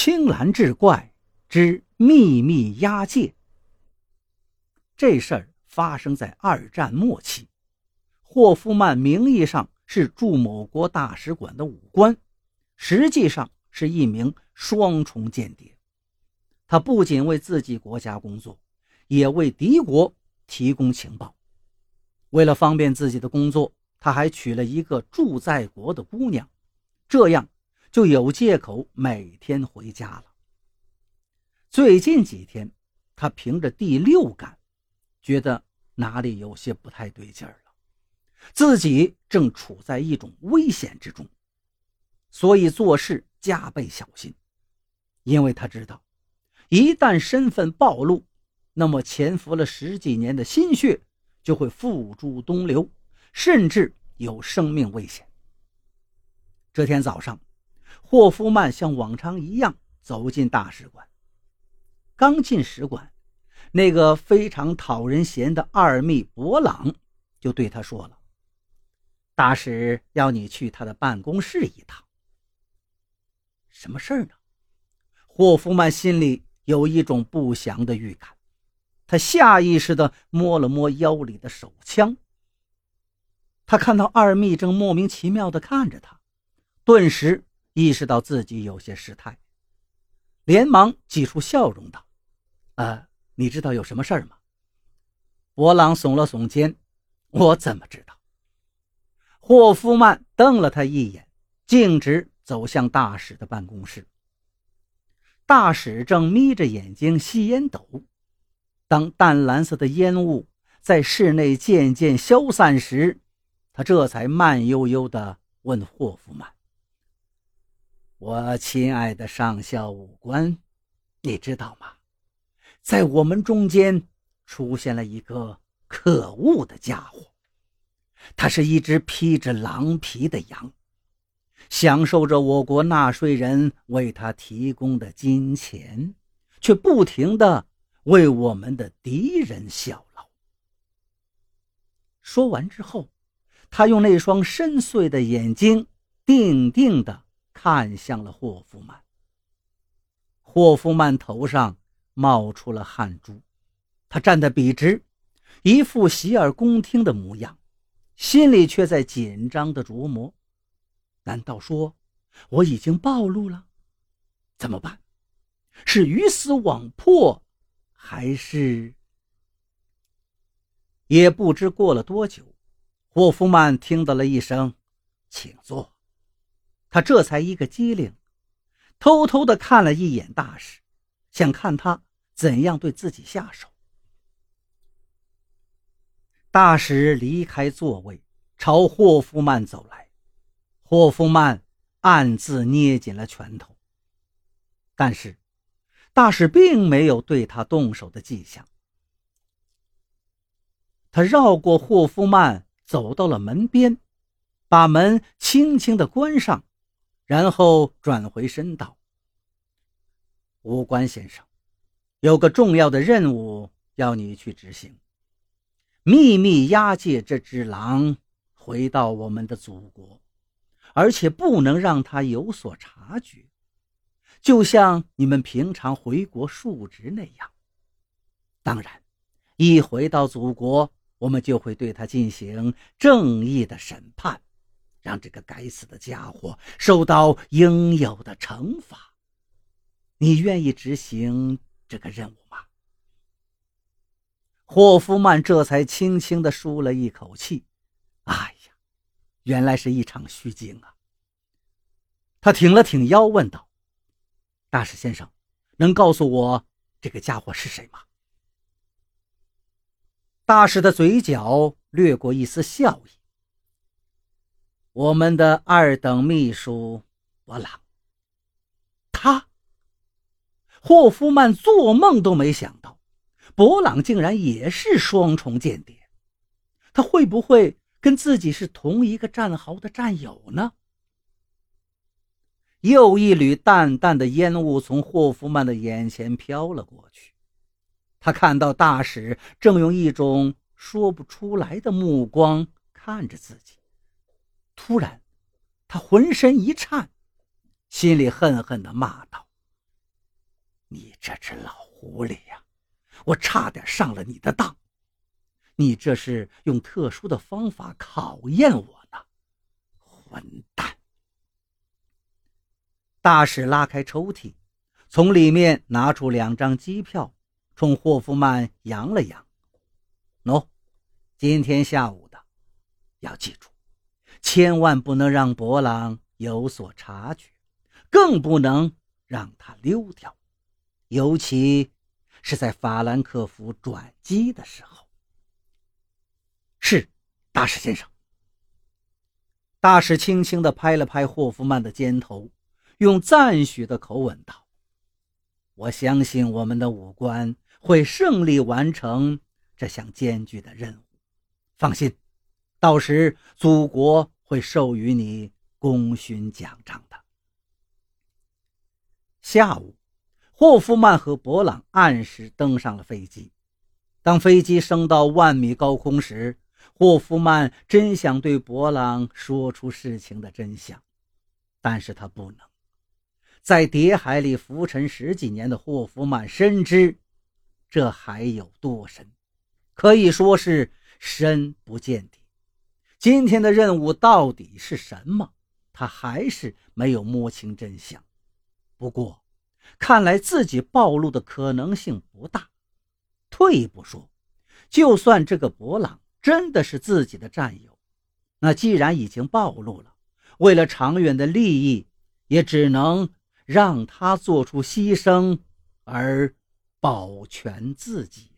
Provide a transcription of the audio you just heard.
青蓝志怪之秘密押解。这事儿发生在二战末期，霍夫曼名义上是驻某国大使馆的武官，实际上是一名双重间谍。他不仅为自己国家工作，也为敌国提供情报。为了方便自己的工作，他还娶了一个驻在国的姑娘，这样。就有借口每天回家了。最近几天，他凭着第六感，觉得哪里有些不太对劲儿了，自己正处在一种危险之中，所以做事加倍小心。因为他知道，一旦身份暴露，那么潜伏了十几年的心血就会付诸东流，甚至有生命危险。这天早上。霍夫曼像往常一样走进大使馆。刚进使馆，那个非常讨人嫌的二秘博朗就对他说了：“大使要你去他的办公室一趟。”什么事儿呢？霍夫曼心里有一种不祥的预感，他下意识地摸了摸腰里的手枪。他看到二秘正莫名其妙地看着他，顿时。意识到自己有些失态，连忙挤出笑容道：“呃，你知道有什么事儿吗？”博朗耸了耸肩：“我怎么知道？”霍夫曼瞪了他一眼，径直走向大使的办公室。大使正眯着眼睛吸烟斗，当淡蓝色的烟雾在室内渐渐消散时，他这才慢悠悠地问霍夫曼。我亲爱的上校武官，你知道吗？在我们中间出现了一个可恶的家伙，他是一只披着狼皮的羊，享受着我国纳税人为他提供的金钱，却不停的为我们的敌人效劳。说完之后，他用那双深邃的眼睛定定的。看向了霍夫曼。霍夫曼头上冒出了汗珠，他站得笔直，一副洗耳恭听的模样，心里却在紧张的琢磨：难道说我已经暴露了？怎么办？是鱼死网破，还是……也不知过了多久，霍夫曼听到了一声：“请坐。”他这才一个机灵，偷偷的看了一眼大使，想看他怎样对自己下手。大使离开座位，朝霍夫曼走来。霍夫曼暗自捏紧了拳头，但是大使并没有对他动手的迹象。他绕过霍夫曼，走到了门边，把门轻轻的关上。然后转回身道：“武官先生，有个重要的任务要你去执行，秘密押解这只狼回到我们的祖国，而且不能让他有所察觉，就像你们平常回国述职那样。当然，一回到祖国，我们就会对他进行正义的审判。”让这个该死的家伙受到应有的惩罚。你愿意执行这个任务吗？霍夫曼这才轻轻地舒了一口气。哎呀，原来是一场虚惊啊！他挺了挺腰，问道：“大使先生，能告诉我这个家伙是谁吗？”大使的嘴角掠过一丝笑意。我们的二等秘书博朗，他霍夫曼做梦都没想到，博朗竟然也是双重间谍。他会不会跟自己是同一个战壕的战友呢？又一缕淡淡的烟雾从霍夫曼的眼前飘了过去，他看到大使正用一种说不出来的目光看着自己。突然，他浑身一颤，心里恨恨地骂道：“你这只老狐狸呀，我差点上了你的当！你这是用特殊的方法考验我呢，混蛋！大使拉开抽屉，从里面拿出两张机票，冲霍夫曼扬了扬：“喏，今天下午的，要记住，千万不能让博朗有所察觉，更不能让他溜掉。”尤其是在法兰克福转机的时候。是，大使先生。大使轻轻地拍了拍霍夫曼的肩头，用赞许的口吻道：“我相信我们的武官会胜利完成这项艰巨的任务。放心，到时祖国会授予你功勋奖章的。”下午。霍夫曼和博朗按时登上了飞机。当飞机升到万米高空时，霍夫曼真想对博朗说出事情的真相，但是他不能。在谍海里浮沉十几年的霍夫曼深知，这海有多深，可以说是深不见底。今天的任务到底是什么？他还是没有摸清真相。不过，看来自己暴露的可能性不大。退一步说，就算这个博朗真的是自己的战友，那既然已经暴露了，为了长远的利益，也只能让他做出牺牲，而保全自己。